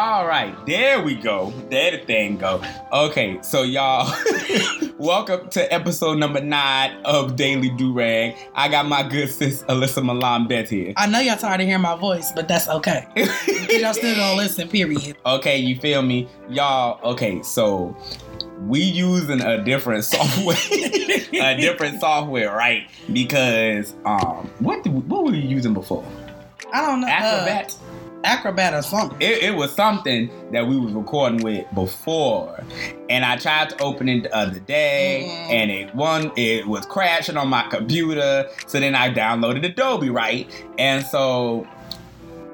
All right, there we go. There the thing go. Okay, so y'all, welcome to episode number nine of Daily Durag. I got my good sis Alyssa Milan Beth here. I know y'all tired of hearing my voice, but that's okay. Y'all still gonna listen, period. okay, you feel me, y'all? Okay, so we using a different software, a different software, right? Because um, what did, what were you using before? I don't know. uh, Acrobat. Or something. it, it was something that we was recording with before and i tried to open it the other day Mm. and it one it was crashing on my computer so then i downloaded adobe right and so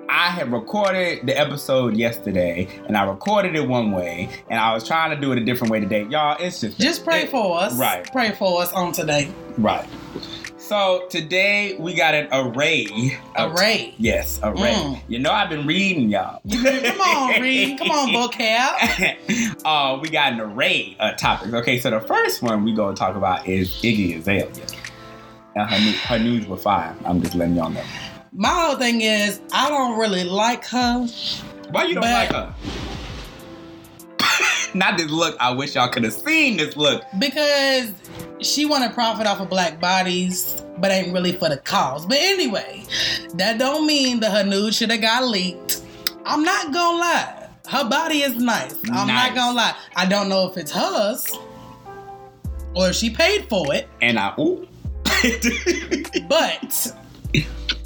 I had recorded the episode yesterday, and I recorded it one way, and I was trying to do it a different way today. Y'all, it's just Just pray it- for us. Right. Pray for us on today. right. So today we got an array. of- Array. Yes, array. Mm. You know I've been reading y'all. Come on, read. Come on, vocab. uh, we got an array of topics. Okay, so the first one we gonna talk about is Iggy Azalea. And her, new, her news were fire. I'm just letting y'all know. My whole thing is, I don't really like her Why you don't like her? Not this look. I wish y'all could have seen this look. because she want to profit off of black bodies, but ain't really for the cause. But anyway, that don't mean that her nude should have got leaked. I'm not gonna lie. Her body is nice. I'm Nice. not gonna lie. I don't know if it's hers or if she paid for it. And I ooh. But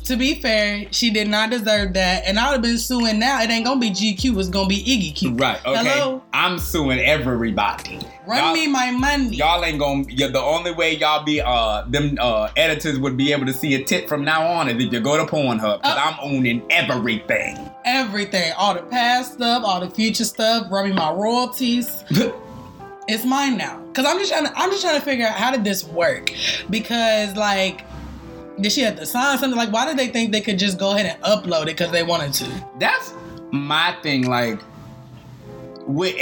to be fair, she did not deserve that. And I would have been suing now. It ain't gonna be GQ, it's gonna be Iggy Q. right. Okay. Hello? I'm suing everybody. Run Y'all- me my money. Y'all ain't gonna. You're the only way y'all be. Uh, them uh editors would be able to see a tit from now on is if you go to Pornhub. Cause Uh. I'm owning everything. Everything. All the past stuff, all the future stuff, run me my royalties. it's mine now. Cause I'm just trying to I'm just trying to figure out how did this work? Because like did she have to sign something? Like why did they think they could just go ahead and upload it because they wanted to? That's my thing. Like with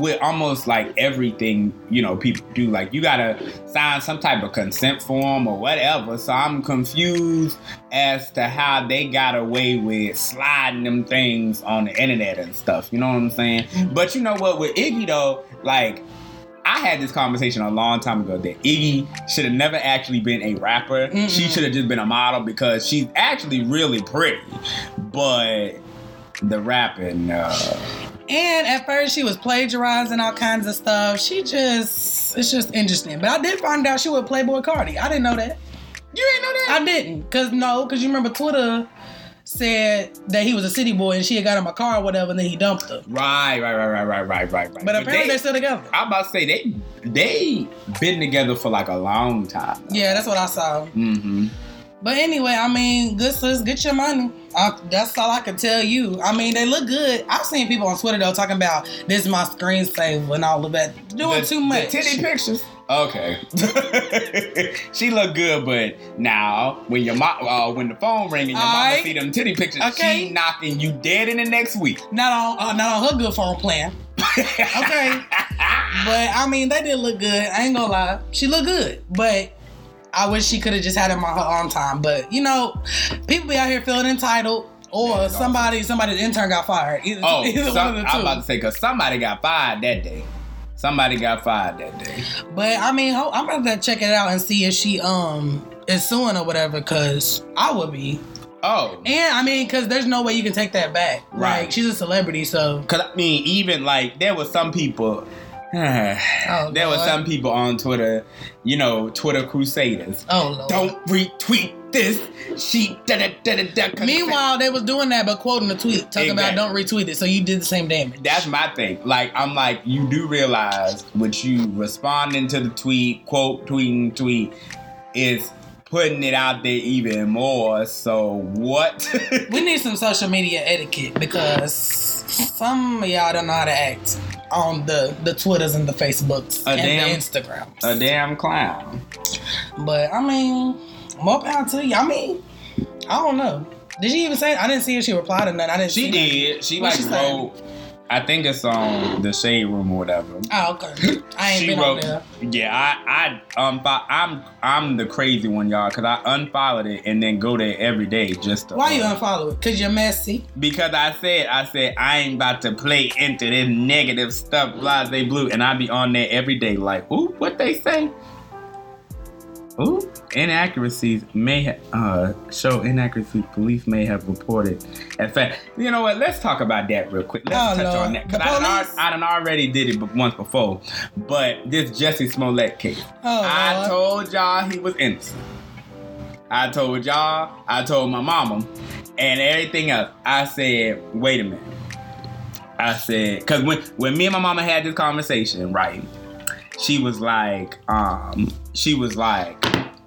with almost like everything you know people do. Like you gotta sign some type of consent form or whatever. So I'm confused as to how they got away with sliding them things on the internet and stuff. You know what I'm saying? Mhm. But you know what? With Iggy though, like. I had this conversation a long time ago that Iggy should have never actually been a rapper. She Mm-mm. should have just been a model because she's actually really pretty. But the rapping, uh, And at first she was plagiarizing all kinds of stuff. She just it's just interesting. But I did find out she was Playboi Carti. I didn't know that. you ain't know that? I didn't. Cause no, cause you remember Twitter said that he was a city boy and she had got him a car or whatever and then he dumped her. right, right, right, right, right, right, right, right. But apparently they, they're still together. I'm about to say they they been together for like a long time. Yeah, that's what I saw. Mm-hmm. But anyway, I mean, good sis, get your money. I, that's all I can tell you. I mean, they look good. I've seen people on Twitter though talking about this is my screensaver and all of that. Doing The- too much. The titty pictures. Okay. she look good, but now when your mom, uh, when the phone ring and your mama Alright. see them titty pictures, Okay. she knocking you dead in the next week. Not on, uh, not on her good phone plan. Okay. But I mean, they did look good. I ain't gonna lie, she looked good. But I wish she could have just had him on her own time. But you know, people be out here feeling entitled, or Yeah, somebody, somebody's intern got fired. Either, Oh, either some, one of the I'm about to say because somebody got fired that day. Somebody got fired that day. But I mean, ho- I'm gonna check it out and see if she um is suing or whatever. Cause I would be, Oh, and I mean, cause there's no way you can take that back. Right. Like she's a celebrity, so Cause I mean, even like there was some people. Oh, there were some people on Twitter, you know, Twitter crusaders. oh lord. Don't retweet this. She da da da da da. Meanwhile, they was doing that, but quoting the tweet, talking about don't retweet it. So you did the same damage. That's my thing. Like I'm like, you do realize what you responding to the tweet, quote, tweeting, tweet, is putting it out there even more. So what? we need some social media etiquette because some of y'all don't know how to act on the the Twitters and the Facebooks A and damn- the Instagrams. A damn clown. But I mean, more power to you. I mean, I don't know. Did she even say? I didn't see if she replied or nothing. I didn't. She see nothing. did. She What like she wrote. I think it's on the shade room or whatever. Oh, okay. I ain't She been wrote- on there. Yeah, I I um I'm I'm the crazy one, y'all, because I unfollowed it and then go there every day just to. Why you uh, unfollow it? Cause you're messy. Because I said I said I ain't about to play into this negative stuff, blase blue, and I be on there every day like, ooh, what they say. Ooh, inaccuracies may ha- uh, show inaccuracies. Police may have reported. In fact, you know what? Let's talk about that real quick. Let's Oh, touch Lord. on that because I? I, done already did it once before. But this Jussie Smollett case, Oh, I Lord. told y'all he was innocent. I told y'all. I told my mama, and everything else. I said, wait a minute. I said, because when when me and my mama had this conversation, right? She was like, um, she was like,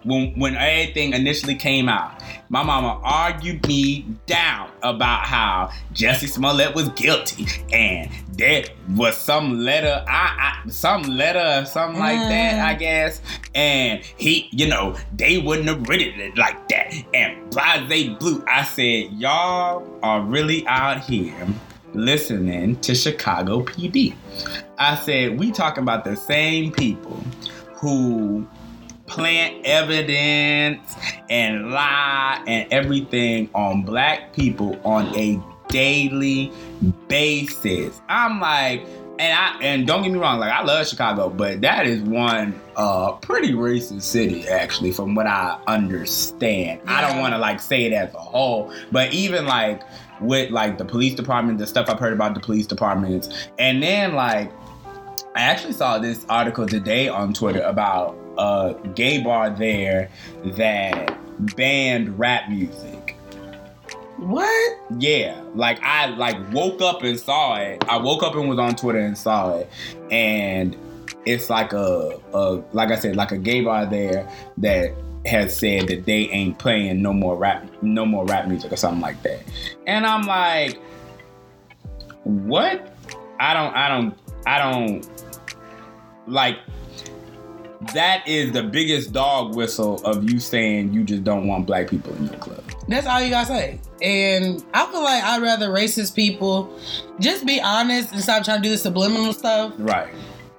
when when everything initially came out, my mama argued me down about how Jussie Smollett was guilty, and there was some letter, I, I some letter, or something like uh-huh. that, I guess, and he, you know, they wouldn't have written it like that, and blase blue. I said, y'all are really out here listening to Chicago PD. I said, we talking about the same people who plant evidence and lie and everything on black people on a daily basis. I'm like, and I and don't get me wrong, like I love Chicago, but that is one uh pretty racist city actually, from what I understand. I don't want to like say it as a whole, but even like with like the police department, the stuff I've heard about the police departments, and then like I actually saw this article today on Twitter about a gay bar there that banned rap music. What? Yeah, like I like woke up and saw it. I woke up and was on Twitter and saw it, and it's like a, a like I said, like a gay bar there that has said that they ain't playing no more rap, no more rap music or something like that. And I'm like, what? I don't, I don't, I don't like. That is the biggest dog whistle of you saying you just don't want black people in your club. That's all you gotta say. And I feel like I'd rather racist people just be honest and stop trying to do the subliminal stuff, Right.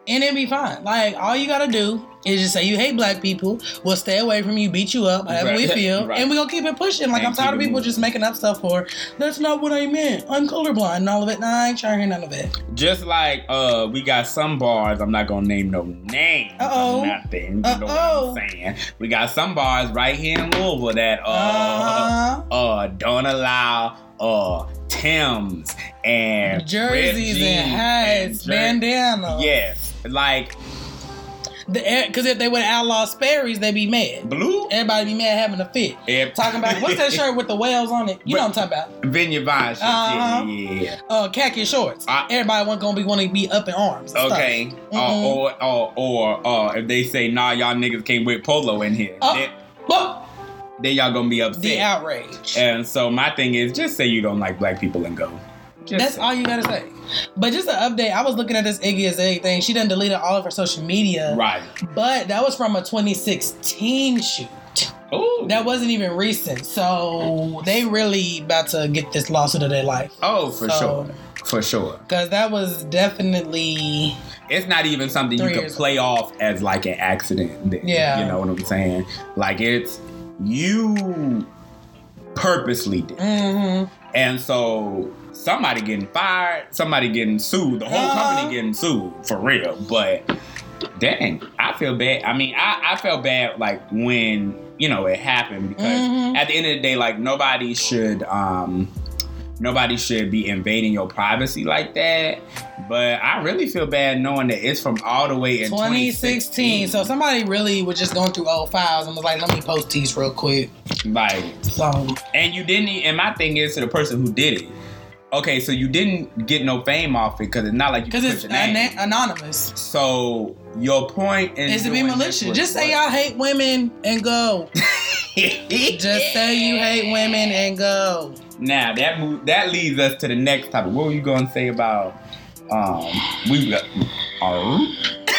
and it'd be fine. Like all you gotta do is just say you hate black people. We'll stay away from you, beat you up, however we feel, Right. and we gonna keep it pushing. Like And I'm tired of people just making up stuff for. That's not what I meant. I'm colorblind and all of it. Nah, I ain't trying to hear none of it. Just like uh, we got some bars. I'm not gonna name no names. or Uh-oh. Nothing. You know what Uh-oh. I'm saying? We got some bars right here in Louisville that uh, Uh-huh. uh don't allow uh Timbs and Jerseys and hats, jer- bandana. Yes, like Because if they would outlaw Sperry's, they'd be mad. blue. Everybody be mad having a fit. If- Talking about what's that shirt with the whales on it? You know what I'm talking about? Vineyard Vine shit. Uh-huh. Yeah. Uh, khaki shorts. I- Everybody want gonna be want to be up in arms. Okay. Uh, Mhm. or or or uh, if they say nah, y'all niggas can't wear polo in here, Oh. then, But then y'all gonna be upset. the outrage. And so my thing is just say you don't like black people and go. Just That's all you gotta say. But just an update, I was looking at this Iggy Azalea thing. She done deleted all of her social media. Right. But that was from a 2016 shoot. Oh. That wasn't even recent. So they really about to get this lawsuit of their life. Oh, for So- sure. For sure. Cause that was definitely It's not even something you could play off as like an accident. Yeah. You know what I'm saying? Like it's you purposely did. Mm-hmm. And so somebody getting fired, somebody getting sued, the whole Uh-huh. company getting sued for real. But dang, I feel bad. I mean, I, I felt bad like when, you know, it happened because Mhm. at the end of the day, like nobody should um nobody should be invading your privacy like that. But I really feel bad knowing that it's from all the way in 2016. 2016. So somebody really was just going through old files and was like, let me post these real quick. like So And you didn't. And my thing is to the person who did it. Okay, so you didn't get no fame off it because it's not like you because put it's your name. ana- anonymous. so your point is to be malicious. Just say y'all hate women and go. Just say you hate women and go. Now that move, that leads us to the next topic. What were you going to say about? Um, we got. Oh.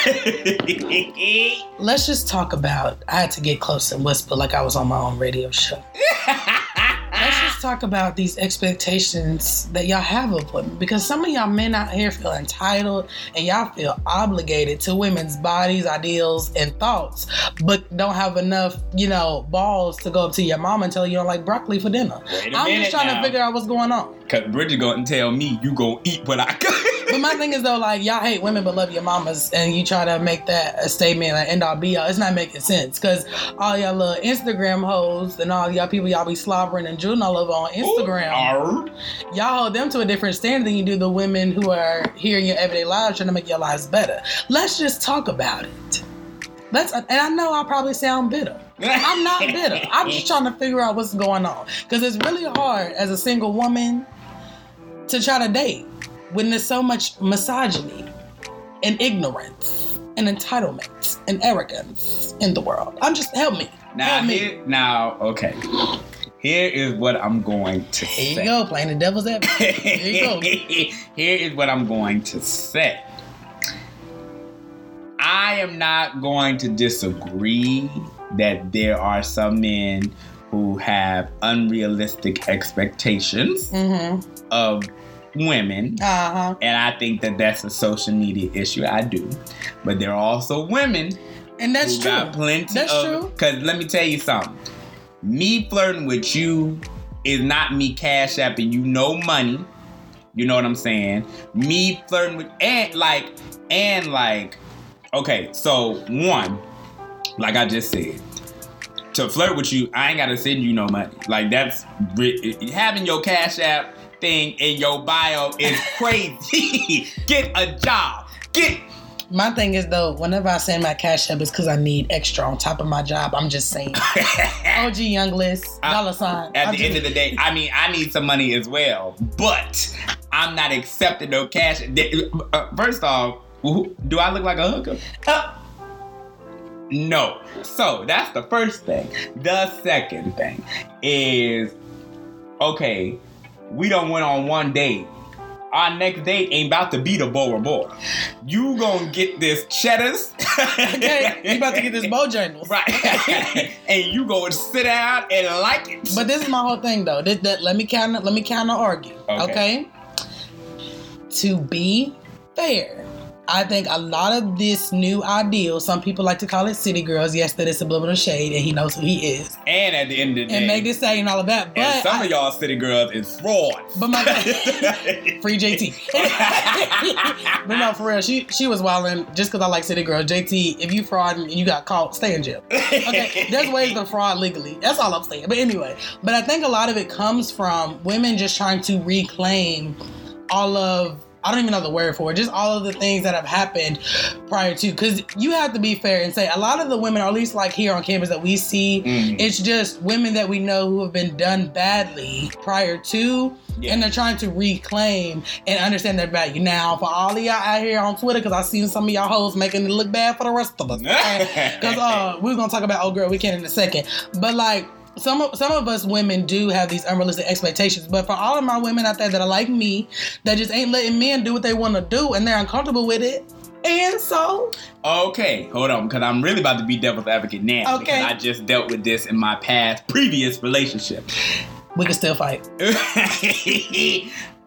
Let's just talk about. I had to get close and whisper like I was on my own radio show. Let's just talk about these expectations that y'all have of women because some of y'all men out here feel entitled and y'all feel obligated to women's bodies, ideals, and thoughts, but don't have enough, you know, balls to go up to your mom and tell you don't like broccoli for dinner. I'm just trying now. to figure out what's going on. Cause Bridget gonna tell me you gonna eat what I cook. But my thing is though, like y'all hate women but love your mamas, and you try to make that a statement like end all be all. It's not making sense because all y'all little Instagram hoes and all y'all people y'all be slobbering and drooling all over on Instagram. Arr. y'all hold them to a different standard than you do the women who are here in your everyday lives trying to make your lives better. Let's just talk about it. Let's, and I know I probably sound bitter. I'm not bitter. I'm just trying to figure out what's going on because it's really hard as a single woman to try to date when there's so much misogyny and ignorance and entitlement and arrogance in the world. I'm just help me. Now help me. now okay. Here is what I'm going to say. Here you go, playing the devil's advocate. Here you go. Here is what I'm going to say. I am not going to disagree that there are some men who have unrealistic expectations Mm-hmm. of women. Uh huh. And I think that that's a social media issue. I do. But there are also women And that's who true. got plenty That's of. true. Because let me tell you something. Me flirting with you is not me cash apping you no money. You know what I'm saying? Me flirting with and like and like okay, so one, like I just said, to flirt with you, I ain't gotta send you no money. Like that's having your cash app thing in your bio is crazy. Get a job. Get My thing is though, whenever I send my cash up, it's because I need extra on top of my job. I'm just saying. OG Young List, dollar sign. At I'm the end of the day, I mean, I need some money as well, but I'm not accepting no cash. Uh, First off, do I look like a hooker? Uh, No. So that's the first thing. The second thing is, okay, we don't went on one date. Our next date ain't about to be the Bora Bora. You gonna get this cheddars. okay, you about to get this Bojangles. Right. and you gonna sit down and like it. But this is my whole thing though. This, that, let me counter. Let me counter argue. Okay. Okay. To be fair, I think a lot of this new ideal. Some people like to call it city girls. Yes, that is subliminal shade, and he knows who he is. and at the end of the day, And make this say and all of that. But and some I- of y'all city girls is fraud. But my free JT. but no, for real, she she was wilding just because I like City girls. JT, if you fraud and you got caught, stay in jail. Okay, there's ways to fraud legally. That's all I'm saying. But anyway, but I think a lot of it comes from women just trying to reclaim all of. I don't even know the word for it. Just all of the things that have happened prior to. Because you have to be fair and say a lot of the women, or at least like here on campus that we see, Mm. it's just women that we know who have been done badly prior to, Yeah. and they're trying to reclaim and understand their value. Now, for all of y'all out here on Twitter, because I've seen some of y'all hoes making it look bad for the rest of us. Because uh, we're gonna talk about oh girl, we can in a second. But like some of some of us women do have these unrealistic expectations. But for all of my women out there that are like me, that just ain't letting men do what they want to do, and they're uncomfortable with it. And so, Okay, hold on, because I'm really about to be devil's advocate now. Okay. Because I just dealt with this in my past previous relationship. we can still fight.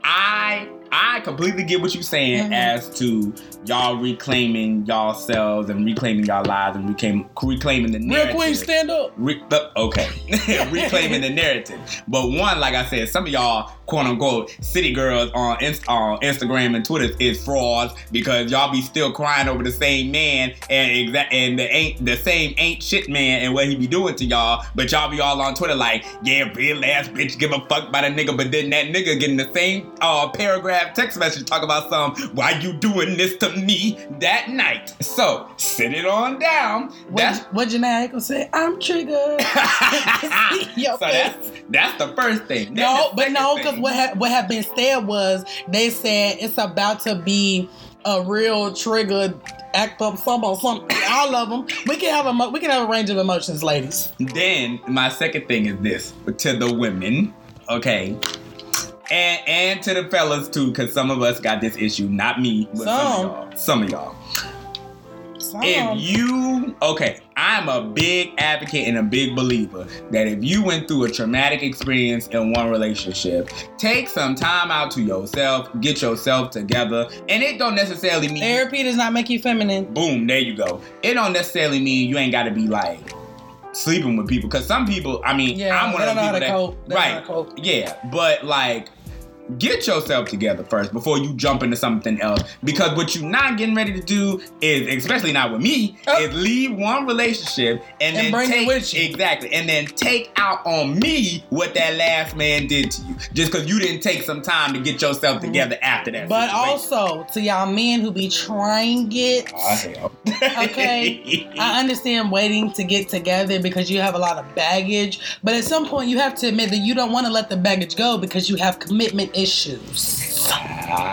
I I completely get what you're saying Mhm. as to y'all reclaiming y'all selves and reclaiming y'all lives and reclaim, reclaiming the narrative. Real narrative. queen, stand up. Re- okay, reclaiming the narrative. But one, like I said, some of y'all quote unquote city girls on, Inst- on Instagram and Twitter is frauds because y'all be still crying over the same man and exact and the ain't the same ain't shit man and what he be doing to y'all. But y'all be all on Twitter like, yeah, real ass bitch, give a fuck about a nigga. But then that nigga getting the same uh, paragraph text message talk about some why you doing this to me that night. So sit it on down. That's What, what Jhené Aiko said? I'm triggered. So that's that's the first thing. No, but no, thing- because what ha- what had been said was they said it's about to be a real triggered act up some or something. All of them. We can have a we can have a range of emotions, ladies. Then my second thing is this to the women, okay, and and to the fellas too, because some of us got this issue. Not me, but some, Some. of y'all. Some of y'all. Some. If you okay, I'm a big advocate and a big believer that if you went through a traumatic experience in one relationship, take some time out to yourself, get yourself together, and it don't necessarily mean Therapy does not make you feminine. boom, there you go. It don't necessarily mean you ain't got to be like sleeping with people because some people, I mean, Yeah, I'm one of don't know those how people that cope. They don't know right, how to cope. yeah, but like get yourself together first before you jump into something else. Because what you're not getting ready to do is, especially not with me, Oh. is leave one relationship and, And then bring it take with you. exactly, and then take out on me what that last man did to you, just because you didn't take some time to get yourself together after that. Mm-hmm. But situation. also to y'all men who be trying it. Oh, hell. Okay. I understand waiting to get together because you have a lot of baggage, but at some point you have to admit that you don't want to let the baggage go because you have commitment issues.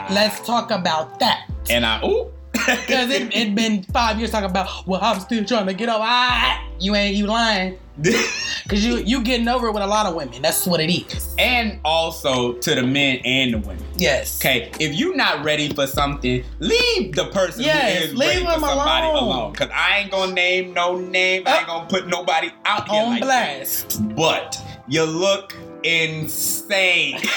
Let's talk about that. and I ooh. Because it it been five years talking about, well, I'm still trying to get over. Ah, you ain't you lying. Because you you getting over it with a lot of women. That's what it is. and also to the men and the women. Yes. Okay, if you're not ready for something, leave the person Yes, who is leave ready for somebody alone. alone. Cause I ain't gonna name no name. I ain't gonna put nobody out here On like blast. that. But you look insane.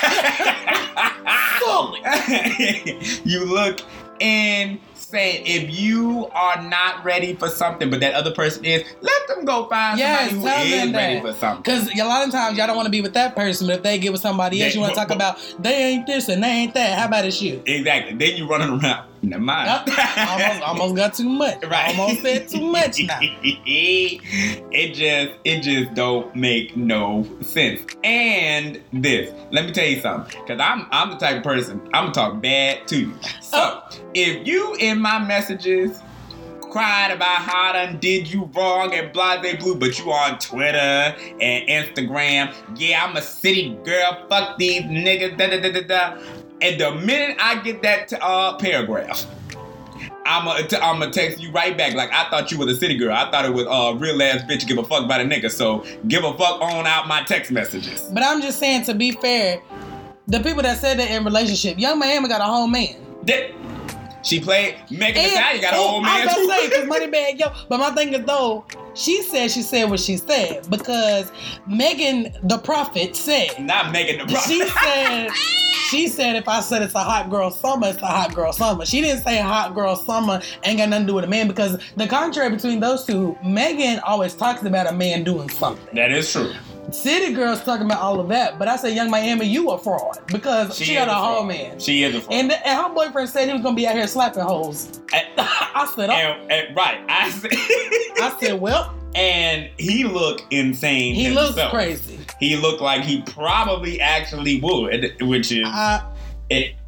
you look insane. If you are not ready for something, but that other person is, let them go find Yes, somebody who is ready for something. Because a lot of times y'all don't want to be with that person, but if they get with somebody else, you want to talk about they ain't this and they ain't that. How about it's you? Exactly. Then you running around. Never mind. almost, almost got too much. Right. Almost said too much now. it just it just don't make no sense. And this, let me tell you something, because I'm I'm the type of person I'm gonna talk bad to you. So Oh. if you in my messages cried about how I done did you wrong and blase blue, but you on Twitter and Instagram, yeah, I'm a city girl, fuck these niggas, da da da da da. And the minute I get that uh, paragraph, I'm gonna I'm gonna text you right back. Like I thought you was a city girl. I thought it was a uh, real ass bitch give a fuck about a nigga. So give a fuck on out my text messages. But I'm just saying, to be fair, the people that said that in relationship, Yung Miami got a whole man. That- she played Megan Thee Stallion got a oh, whole I man about to say, because money bag, yo. But my thing is though, she said she said what she said because Megan the prophet said Not Megan the Prophet. she said she said if I said it's a hot girl summer, it's a hot girl summer. She didn't say hot girl summer ain't got nothing to do with a man because the contrary between those two, Megan always talks about a man doing something. that is true. City girls talking about all of that, but I say Yung Miami, you a fraud because she, got a whole man. She is a fraud. And, and her boyfriend said he was gonna be out here slapping hoes. And- I said, oh. and- and- right. I said, I said, well, and he looked insane. he himself. looks crazy. He looked like he probably actually would, which is i-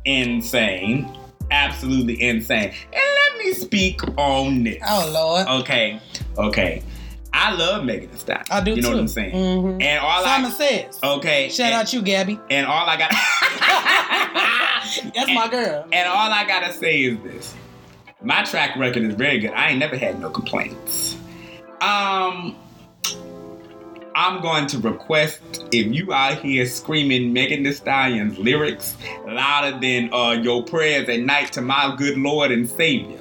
insane. Absolutely insane. And let me speak on this. oh Lord, Okay, okay. I love Megan Thee Stallion. I do too. You know too. what I'm saying? Mhm. And all Simon I says, okay. shout and, out you, Gabby. And all I got. That's my girl. And all I gotta say is this: my track record is very good. I ain't never had no complaints. Um, I'm going to request if you out here screaming Megan Thee Stallion's lyrics louder than uh, your prayers at night to my good Lord and Savior.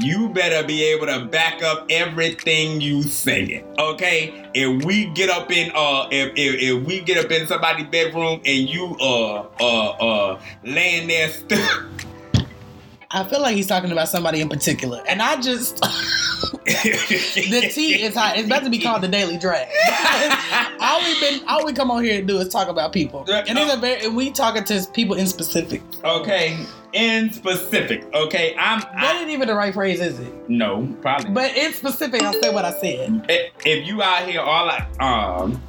You better be able to back up everything you singing, okay? If we get up in uh, if, if, if we get up in somebody's bedroom and you uh uh uh laying there still, I feel like he's talking about somebody in particular, and I just the tea is hot. It's about to be called the Daily Drag. all we been, all we come on here to do is talk about people, and it's a very, and we talking to people in specific. okay, in specific, okay. I'm That I, ain't even the right phrase, is it? no probably. But in specific, I'll say what I said. if, if you out here all like um,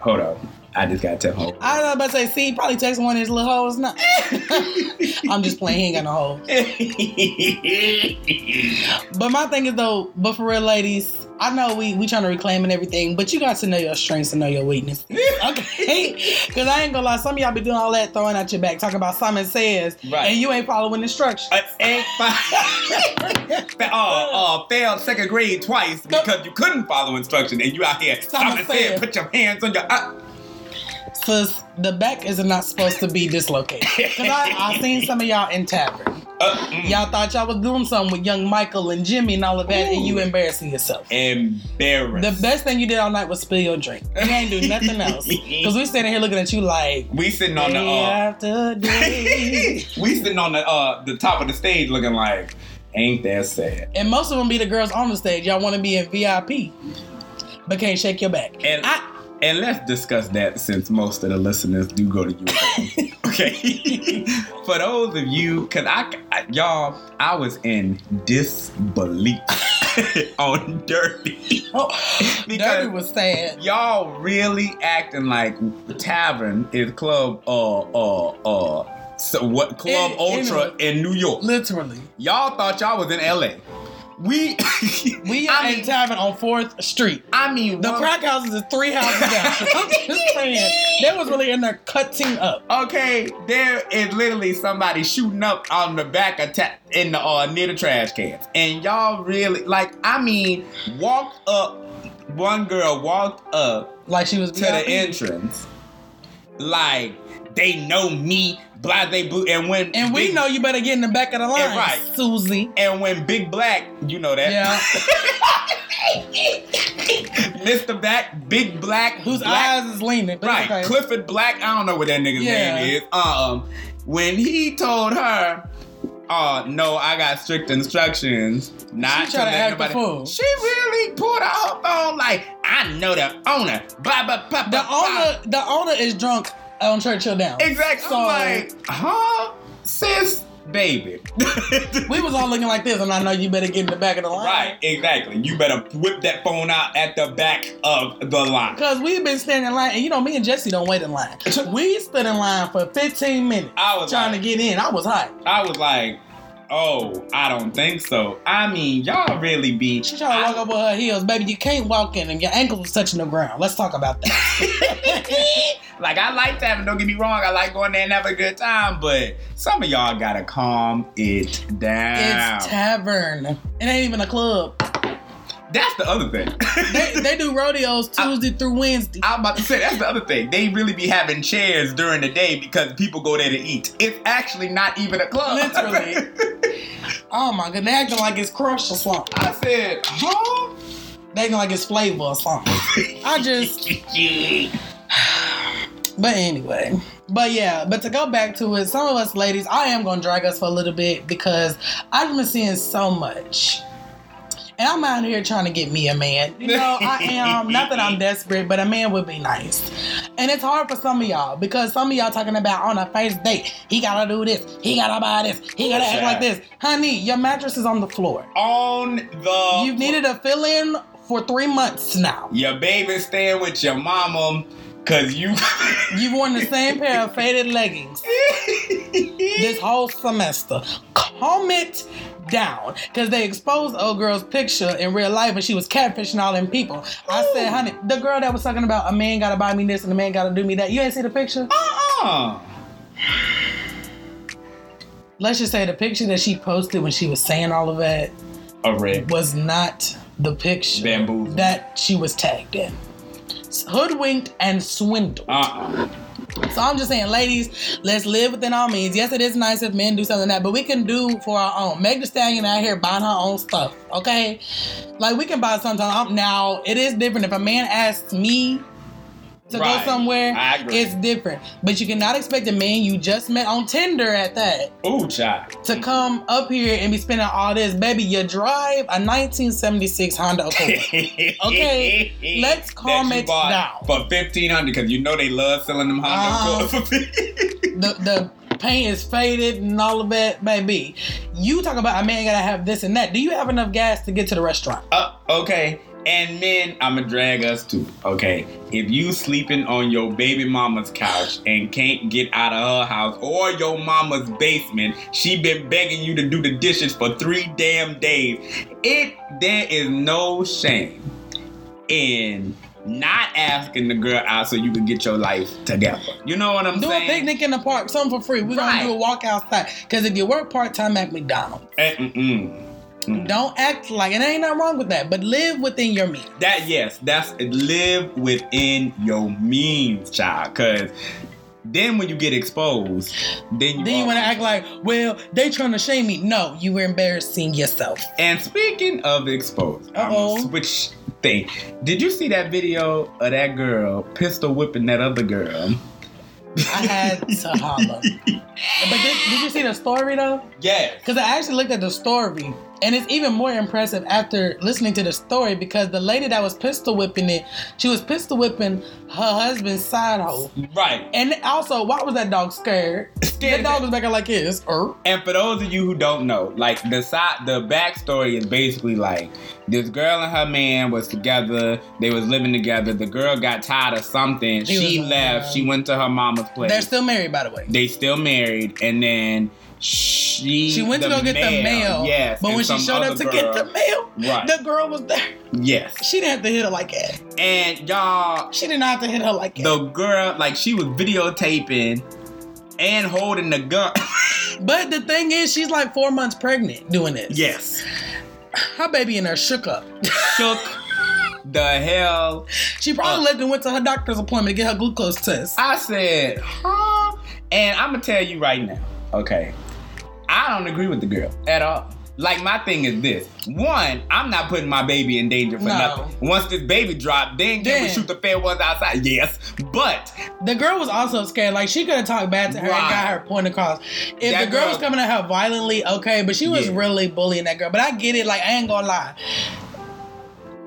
hold up, I just gotta tell home. I was about to say, see, he probably text one of his little hoes. Not. I'm just playing. He ain't got no hoes. But my thing is though, but for real, ladies, I know we we trying to reclaim and everything, but you got to know your strengths and know your weaknesses. Okay, because I ain't gonna lie, some of y'all be doing all that throwing at your back, talking about Simon says, Right. and you ain't following instructions. Uh, ain't fi- uh, uh, failed second grade twice because you couldn't follow instruction and you out here. Simon Simon said. put your hands on your. Uh, Sis, the back is not supposed to be dislocated. Because I, I seen some of y'all in tavern. Uh, mm. Y'all thought y'all was doing something with young Michael and Jimmy and all of that, and you embarrassing yourself. Embarrassed. The best thing you did all night was spill your drink. You ain't do nothing else. Because we sitting here looking at you like, we sitting on the uh, after day. we sitting on the uh the top of the stage looking like, ain't that sad? and most of them be the girls on the stage. Y'all want to be in VIP, but can't shake your back. And I, and let's discuss that since most of the listeners do go to you. okay. For those of you, cause I, I y'all, I was in disbelief on Dirty. oh, Because- Dirty was sad. Y'all really acting like Tavern is club uh uh uh so what club ultra in New York. Literally. Y'all thought y'all was in LA. We We I in mean, Tavern on 4th Street. I mean The one- crack houses is three houses down. I'm just saying. They was really in there cutting up. Okay, there is literally somebody shooting up on the back of ta- in the uh, near the trash cans, and y'all really like. I mean, walked up. One girl walked up Like she was to the entrance, like they know me, blase blue, and when And we Big- know you better get in the back of the line, right. Susie. and when Big Black, you know that, Yeah. Mr. Black, Big Black, Whose Black, eyes is leaning. But Right, okay. Clifford Black. I don't know what that nigga's Yeah. name is. Um, when he told her, "Oh no, I got strict instructions not She to let the nobody." She really pulled out her phone like, "I know the owner." Blah blah blah. The blah, blah. owner, the owner is drunk on Churchill Down. Exactly. So I'm like, huh, sis, baby. we was all looking like this, and I know you better get in the back of the line. Right, exactly. You better whip that phone out at the back of the line. Cause we've been standing in line, and you know me and Jesse don't wait in line. We stood in line for 15 minutes I was trying like, to get in. I was hot. I was like, oh, I don't think so. I mean, y'all really be. She tried to walk up with her heels, baby. You can't walk in, and your ankles are touching the ground. Let's talk about that. like I like Tavern, don't get me wrong. I like going there and having a good time, but some of y'all gotta calm it down. it's tavern. It ain't even a club. That's the other thing. They, they do rodeos Tuesday through Wednesday. I'm about to say that's the other thing. They really be having chairs during the day because people go there to eat. It's actually not even a club. Literally. Oh my god, they acting like it's crushed or something. I said, huh? They acting like it's flavor or something. I just, but anyway. But yeah, but to go back to it, some of us ladies, I am gonna drag us for a little bit because I've been seeing so much. And I'm out here trying to get me a man. You know, I am. Not that I'm desperate, but a man would be nice. And it's hard for some of y'all because some of y'all talking about on a first date, he gotta do this, he gotta buy this, he gotta act like this. Honey, your mattress is on the floor. On the You've needed a fill in for three months now. your baby staying with your mama cause you You've worn the same pair of faded leggings this whole semester. It down. Because they exposed old girl's picture in real life and she was catfishing all them people. I said, honey, the girl that was talking about a man gotta buy me this and a man gotta do me that. You ain't see the picture? uh-uh. Let's just say the picture that she posted when she was saying all of that A red. was not the picture Bamboozled. that she was tagged in. Hoodwinked and swindled. Uh-uh. So I'm just saying, ladies, let's live within our means. Yes, it is nice if men do something like that, but we can do for our own. Meg the Stallion out here buying her own stuff, okay? Like we can buy sometimes. Now it is different if a man asks me to Right. go somewhere. It's different, but you cannot expect a man you just met on Tinder at that Ooh, child. to come up here and be spending all this. Baby, you drive a 1976 Honda Accord. Okay, let's calm it down. For fifteen hundred, because you know they love selling them Honda Uh-huh. Accords for the the paint is faded and all of that, baby. You talk about a man gotta have this and that. Do you have enough gas to get to the restaurant? Uh, okay. And men, I'ma drag us too. Okay. If you sleeping on your baby mama's couch and can't get out of her house or your mama's basement, she been begging you to do the dishes for three damn days. It there is no shame in not asking the girl out so you can get your life together. You know what I'm saying? Do a picnic in the park, something for free. We're Right. gonna do a walk outside. Cause if you work part time at McDonald's, Eh. Mm. don't act like and ain't nothing wrong with that, but live within your means. That yes, that's live within your means, child. Cause Then when you get exposed, then you Then you want to act like, well, they trying to shame me. No, you were embarrassing yourself. And speaking of exposed, gonna switch thing. Did you see that video of that girl pistol whipping that other girl? I had to holler. But did, did you see the story though? Yes. Because I actually looked at the story, and it's even more impressive after listening to the story because the lady that was pistol whipping it, she was pistol whipping her husband's side hoe. Right. And also, why was that dog scared? Scared That dog was back like his. Er. And for those of you who don't know, like the side, the backstory is basically like this girl and her man was together. They was living together. The girl got tired of something. She She, left. She went to her mama's place. They're still married, by the way. they still married, and then she She went to go get the mail. Yes, But when she showed up to get the mail, right? the girl was there. yes, She didn't have to hit her like that. and y'all, She did not have to hit her like that. the girl, like she was videotaping and holding the gun. But the thing is, she's like four months pregnant doing this. yes, Her baby in her shook up. shook the hell She probably Uh. left and went to her doctor's appointment to get her glucose test. I said, huh? And I'm gonna tell you right now, okay? I don't agree with the girl at all. Like my thing is this: one, I'm not putting my baby in danger for No. nothing. Once this baby drop, then can we shoot the fair ones outside? Yes, but The girl was also scared. Like she could have talked bad to her and got her point across. If That the girl, girl- was coming at her violently, okay, but she was Yeah. really bullying that girl. But I get it. Like I ain't gonna lie.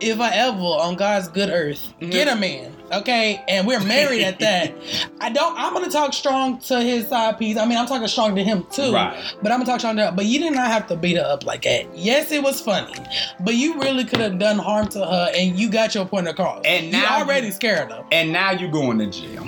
If I ever on God's good earth Mhm. get a man, okay, and we're married at that, I don't. I'm gonna talk strong to his side piece. I mean, I'm talking strong to him too. Right. But I'm gonna talk strong to her. But you did not have to beat her up like that. Yes, it was funny, but you really could have done harm to her, and you got your point across. And you now already you- scared her. and now you're going to jail.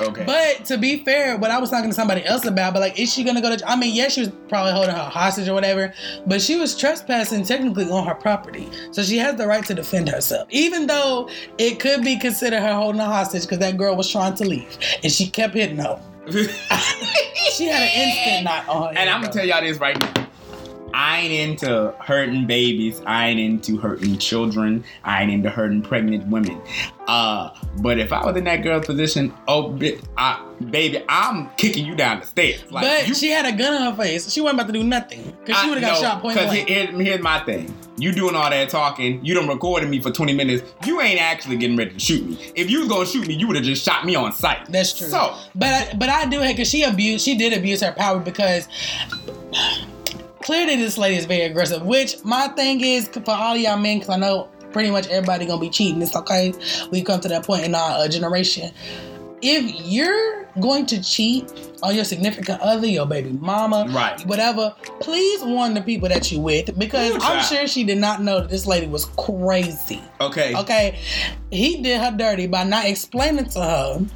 Okay. But to be fair, what I was talking to somebody else about, but like, is she gonna go to? I mean, yes, she was probably holding her hostage or whatever, but she was trespassing technically on her property, so she has the right to defend herself, even though it could be considered her holding a hostage because that girl was trying to leave and she kept hitting her. She had an instant knot on her. And I'm gonna tell y'all this right now. I ain't into hurting babies. I ain't into hurting children. I ain't into hurting pregnant women. Uh, but if I was in that girl's position, oh, bi- I, baby, I'm kicking you down the stairs. Like, but you, she had a gun in her face. She wasn't about to do nothing because she would have got no, shot point blank. here- here's my thing. You doing all that talking. You done recorded me for 20 minutes. You ain't actually getting ready to shoot me. If you was gonna shoot me, you would have just shot me on sight. That's true. So, But I, but I do hate because she abused. She did abuse her power because clearly this lady is very aggressive. Which my thing is for all y'all men, because I know pretty much everybody gonna be cheating. It's okay. We come to that point in our uh, generation. If you're going to cheat on your significant other, your baby mama, Right. whatever, please warn the people that you with because Ooh, I'm sure she did not know that this lady was crazy. okay. Okay, he did her dirty by not explaining to her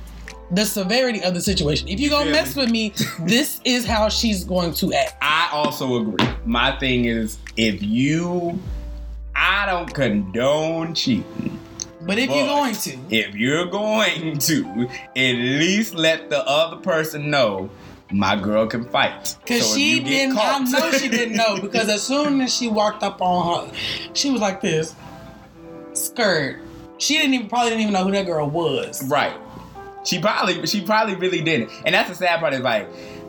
the severity of the situation. If you gonna mess with me, this is how she's going to act. I also agree. My thing is, if you, I don't condone cheating. But if you're going to, If you're going to, at least let the other person know my girl can fight. Cause So she didn't. I know she didn't know because as soon as she walked up on her, she was like this, skirt. She didn't even probably didn't even know who that girl was. right. She probably, she probably really didn't. And that's the sad part is like,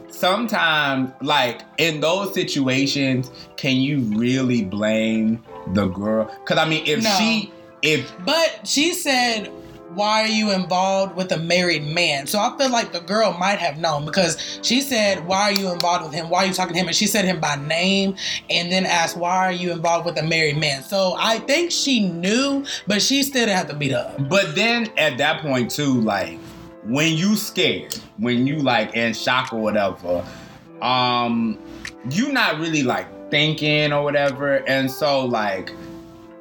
sometimes, like in those situations, can you really blame the girl? Because I mean, if No. she, if But she said, Why are you involved with a married man? So I feel like the girl might have known because she said, Why are you involved with him? Why are you talking to him? And she said him by name and then asked, Why are you involved with a married man? So I think she knew, but she still didn't have to beat up. But then at that point too, like when you scared, when you like in shock or whatever, um, you not really like thinking or whatever. And so like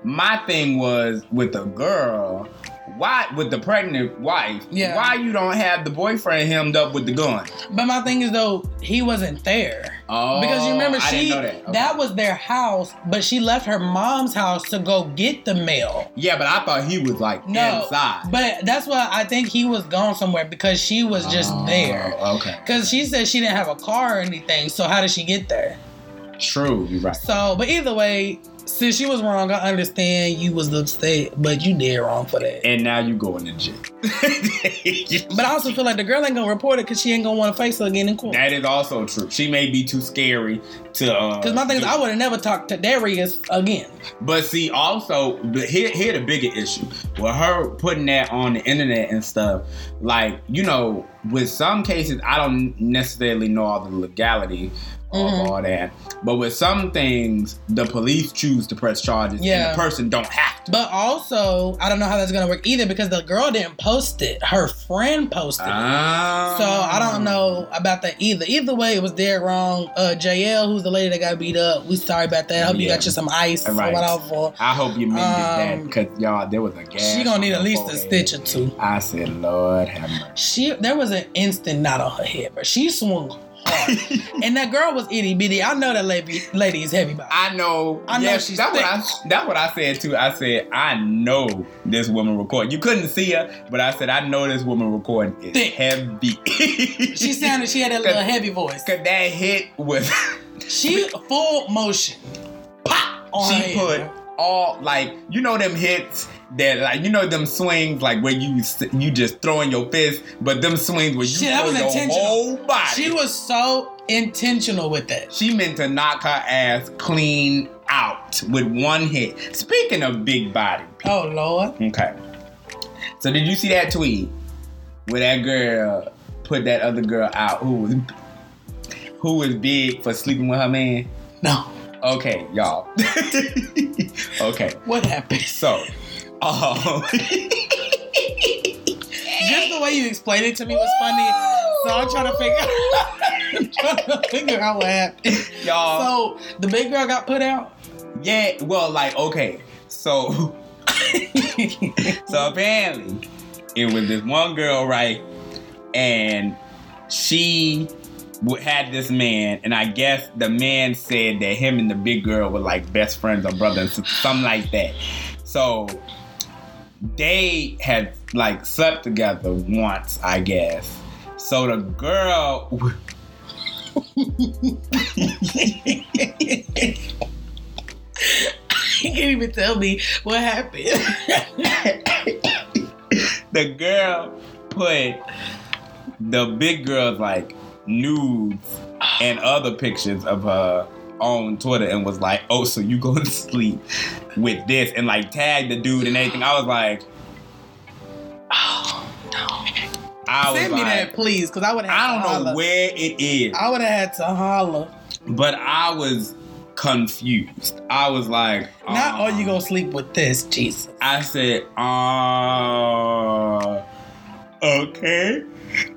my thing was with a girl, why with the pregnant wife, Yeah. why you don't have the boyfriend hemmed up with the gun? But my thing is though, he wasn't there. Oh, Because you remember I she didn't know that. Okay. that was their house, but she left her mom's house to go get the mail. yeah, but I thought he was like No, inside. but that's why I think he was gone somewhere because she was just Oh, there. Okay, Because she said she didn't have a car or anything, so how did she get there? true. You're right. So, but either way, Since she was wrong, I understand you was upset, but you did wrong for that. And now you going to jail. But I also feel like the girl ain't gonna report it because she ain't gonna want to face her again in court. that is also true. She may be too scary to. uh Because my thing is, I would have never talked to Darius again. But see, also, but here, here the bigger issue with her putting that on the internet and stuff. Like, you know, with some cases, I don't necessarily know all the legality Mhm. of all that. But with some things, the police choose to press charges, Yeah. and the person don't have to. But also, I don't know how that's gonna work either because the girl didn't post it. Her friend posted it. Ah. So I don't know about that either. Either way, it was dead wrong. Uh, JL, who's the lady that got beat up, we sorry about that. I hope you got you some ice or Right. whatever. I hope you mended that Um, because y'all, there was a gas. She gonna need at least a stitch or two. I said, Lord have mercy. She there was an instant knot on her head, but she swung. and that girl was itty bitty. I know that lady lady is heavy body. I know. I know yes, she's that's what I. thick. That's what I said too. I said I know this woman recording. You couldn't see her, but I said I know this woman recording is Thick. heavy. She sounded she had a little heavy voice. Cause that hit was. She full motion. Pop on her she head, put bro. All like you know them hits that like you know them swings like where you you just throwing your fist, but them swings where you Shit, throw was your whole body. She was so intentional with that. She meant to knock her ass clean out with one hit. Speaking of big body, Oh Lord. Okay. So did you see that tweet where that girl put that other girl out who was who was big for sleeping with her man? No. Okay, y'all. okay. What happened? So um, Just the way you explained it to me was funny. So I'm trying to figure I'm trying to figure out what happened. y'all So the big girl got put out. yeah, well like okay. So so apparently it was this one girl, right? And she had this man, and I guess the man said that him and the big girl were like best friends or brothers, something like that. So they had like slept together once, I guess. So the girl. You can't even tell me what happened. the girl put the big girl's like nudes and other pictures of her on Twitter and was like, "Oh, so you go to sleep with this?" and like tagged the dude and everything. I was like, oh no. I was Send me like, that, please, because I would have. I don't know where it is, I would have had to holler. but I was confused. I was like, Not, uh, are you gonna sleep with this, Jesus? I said, uh, okay.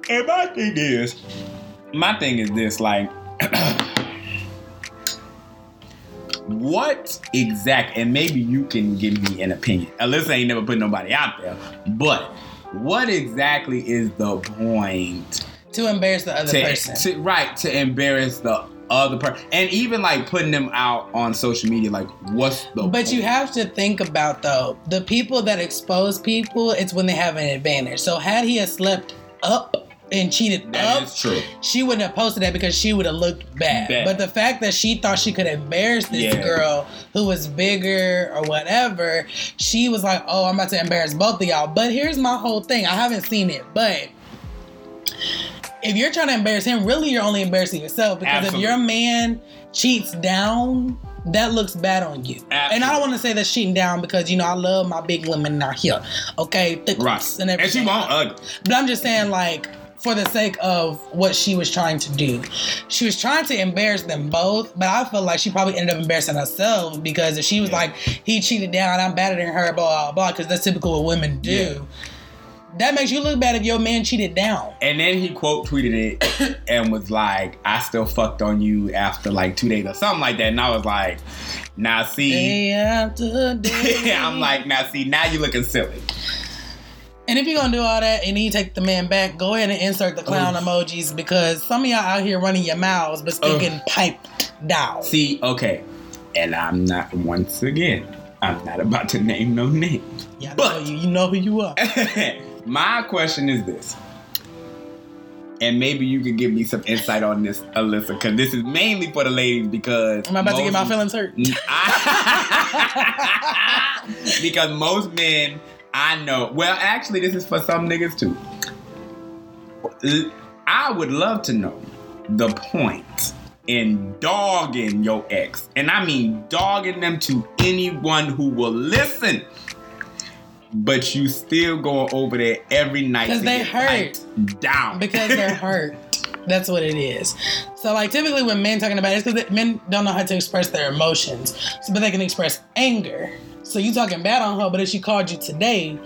And my thing is, my thing is this, like, what exact, and maybe you can give me an opinion. Alyssa ain't never put nobody out there, but what exactly is the point To embarrass the other to, person. to right to embarrass the other person, and even like putting them out on social media? Like, what's the? But you have to think about though the people that expose people. It's when they have an advantage. So had he slept up and cheated That up, is true. she wouldn't have posted that because she would have looked bad. Bad. But the fact that she thought she could embarrass this Yeah. girl who was bigger or whatever, she was like, "Oh, I'm about to embarrass both of y'all." But here's my whole thing. I haven't seen it, but if you're trying to embarrass him, really you're only embarrassing yourself because Absolutely. if your man cheats down, that looks bad on you. And I don't want to say that's cheating down because you know I love my big women out here, okay, thick Right. and And she won't ugly. But I'm just saying, like, for the sake of what she was trying to do, she was trying to embarrass them both. But I feel like she probably ended up embarrassing herself because if she was Yeah. like, he cheated down, I'm better than her, blah, blah, blah, because that's typical what women do. Yeah. That makes you look bad if your man cheated down. And then he quote tweeted it and was like, I still fucked on you after like two days or something like that. And I was like, now see, Day after day. I'm like, now see, now you looking silly. And if you're gonna do all that and then you take the man back, go ahead and insert the clown Oof. emojis because some of y'all out here running your mouths but still oh. Ugh. piped down. See, okay. And I'm not, once again, I'm not about to name no name. Y'all but- know you, you know who you are. My question is this. And maybe you could give me some insight on this, Alyssa, because this is mainly for the ladies because Am I about to get my feelings hurt? I- because most men I know, well, actually, this is for some niggas too. I would love to know the point in dogging your ex, and I mean dogging them to anyone who will listen. But you still going over there every night because they hurt down because they're hurt. That's what it is. So, like, typically when men talking about it, it's because men don't know how to express their emotions, so, but they can express anger. So you talking bad on her, but if she called you today,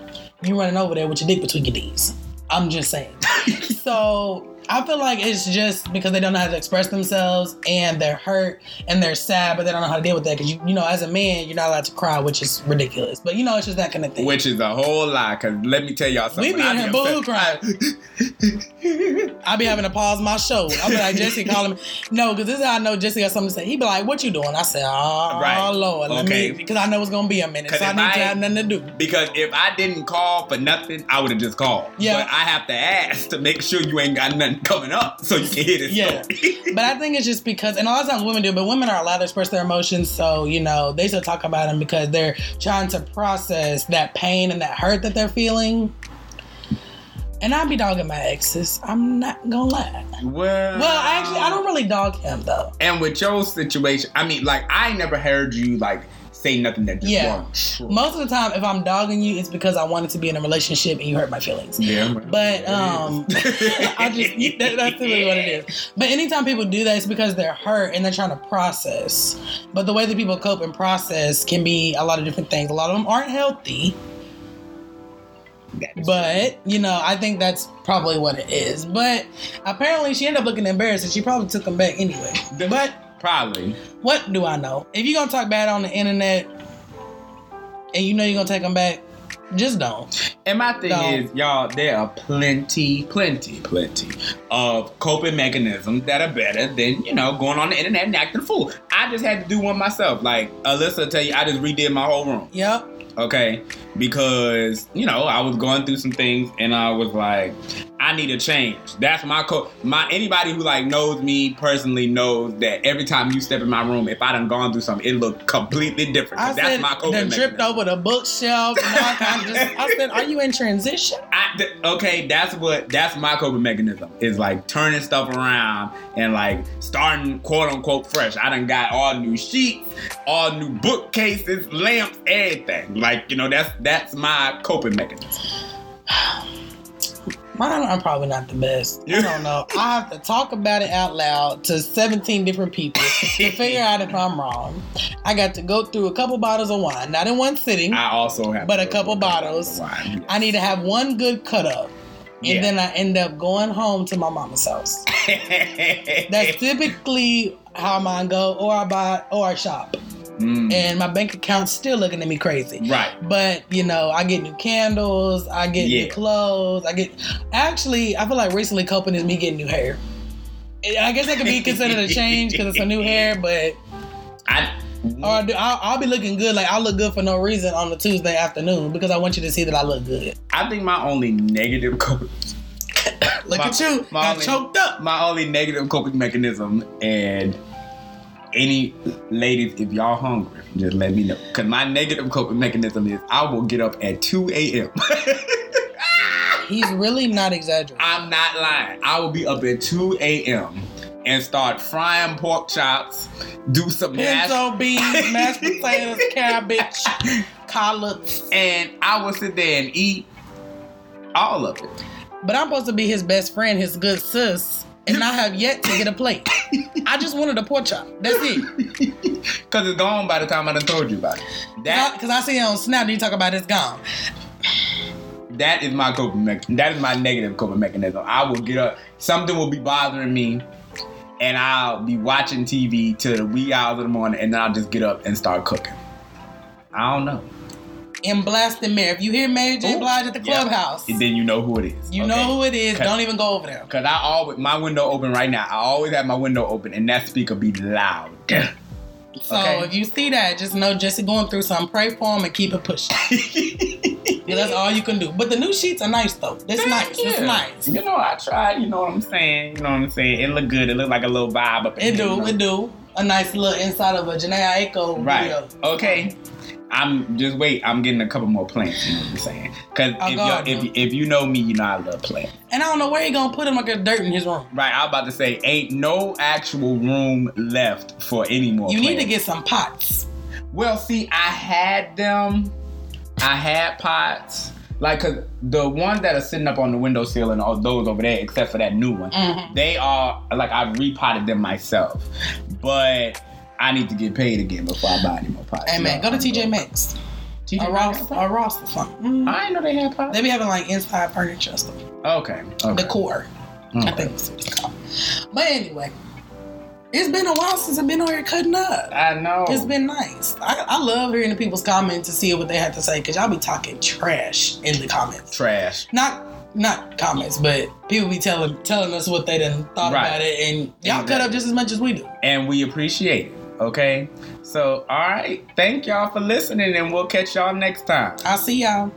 you running over there with your dick between your knees. I'm just saying. so I feel like it's just because they don't know how to express themselves and they're hurt and they're sad, but they don't know how to deal with that. Because you, you know, as a man, you're not allowed to cry, which is ridiculous. But you know, it's just that kind of thing. Which is a whole lie. Cause let me tell y'all something. We be in here boo crying. I be having to pause my show. I be like Jesse calling me. No, because this is how I know Jesse got something to say. He be like, "What you doing?" I said, "Oh Right. Lord, let Okay. me," because I know it's gonna be a minute, so I need I- to have nothing to do. Because if I didn't call for nothing, I would have just called. Yeah. But I have to ask to make sure you ain't got nothing coming up so you can hear this Yeah. But I think it's just because, and a lot of times women do, but women are allowed to express their emotions. So, you know, they still talk about them because they're trying to process that pain and that hurt that they're feeling. And I be dogging my exes. I'm not gonna lie. well, Well, actually, I don't really dog him though. And with your situation, I mean, like I never heard you like say nothing that just Yeah. Most of the time, if I'm dogging you, it's because I wanted to be in a relationship and you hurt my feelings. yeah, But um, I just that, that's really what it is. But anytime people do that, it's because they're hurt and they're trying to process. But the way that people cope and process can be a lot of different things. A lot of them aren't healthy, but you know, I think that's probably what it is. But apparently, she ended up looking embarrassed, and she probably took them back anyway. But probably. what do I know? If you're gonna talk bad on the internet, and you know you're gonna take them back, just don't. And my thing No. is, y'all, there are plenty, plenty, plenty of coping mechanisms that are better than, you know, going on the internet and acting a fool. I just had to do one myself. Like Alyssa tell you, I just redid my whole room. Yep. Okay because you know i was going through some things and i was like i need a change that's my co my anybody who like knows me personally knows that every time you step in my room if i done gone through something it look completely different I that's said, my coping then tripped over the bookshelf. And all kinds of just, I said, are you in transition? I, th- okay, that's what that's my coping mechanism is like turning stuff around and like starting quote unquote fresh. I done got all new sheets, all new bookcases, lamps, everything. Like you know, that's that's my coping mechanism. Mine are probably not the best. I don't know. I have to talk about it out loud to 17 different people to figure out if I'm wrong. I got to go through a couple bottles of wine, not in one sitting. I also have, But a couple bottles. wine. I need to have one good cut up. And Yeah. then I end up going home to my mama's house. That's typically how mine go, or I buy, or I shop. Mm, And my bank account's still looking at me crazy. right. But you know, I get new candles, I get Yeah. new clothes, I get. Actually, I feel like recently coping is me getting new hair. I guess that could be considered a change because it's a new hair, but I or I do, I'll, I'll be looking good. Like I'll look good for no reason on the Tuesday afternoon because I want you to see that I look good. I think my only negative coping Look My- at you, my got only- choked up. my only negative coping mechanism and any ladies if y'all hungry just let me know. Because my negative coping mechanism is i will get up at 2 a.m He's really not exaggerating. i'm not lying. I will be up at 2 a.m and start frying pork chops do some Pinto beans, mashed potatoes, cabbage, collards. and i will sit there and eat all of it. But I'm supposed to be his best friend, his good sis, and I have yet to get a plate. I just wanted a pork chop. That's it. because it's gone by the time i done told you about it that Because I, see it on Snap and you talk about it's gone. That is my coping mechanism. That is my negative coping mechanism. I will get up, something will be bothering me, and I'll be watching TV till the wee hours of the morning, and then I'll just get up and start cooking. I don't know. And blasting Mary. If you hear Mary J. Ooh, Blige at the yeah. clubhouse, And then you know who it is. you know who it is. Don't even go over there. Cause I always my window open right now. I always have my window open, and that speaker be loud. So Okay. if you see that, just know Jesse going through something. Pray for him and keep it pushing. Yeah, that's all you can do. But the new sheets are nice though. It's nice. It's nice. You know, I tried. You know what I'm saying. You know what I'm saying. It look good. It look like a little vibe up. in It do. It do. A nice little inside of a Jhené Aiko Right. video. Okay. I'm just wait. I'm getting a couple more plants. You know what I'm saying? Because Oh, if, God, if if you know me, you know I love plants. And I don't know where he gonna put him like a dirt in his room. Right. I was about to say, ain't no actual room left for any more. You need to get some pots. Well, see, I had them. I had pots. Like, cause the ones that are sitting up on the windowsill and all those over there, except for that new one, Mhm. they are like I repotted them myself. But I need to get paid again before I buy any more pots. Hey man, go to TJ. Maxx. TJ Or Maxx Ross, or? Ross. Mhm. I didn't know they had pots. They be having like inside furniture stuff. Okay. Okay. Decor. I think that's what it's called. But anyway, it's been a while since I've been on here cutting up. I know. It's been nice. I, I love hearing the people's comments to see what they have to say because y'all be talking trash in the comments. trash. Not not comments, but people be telling telling us what they done thought Right. about it, and y'all cut up just as much as we do. And we appreciate it. Okay. So, all right. Thank y'all for listening, and we'll catch y'all next time. I'll see y'all.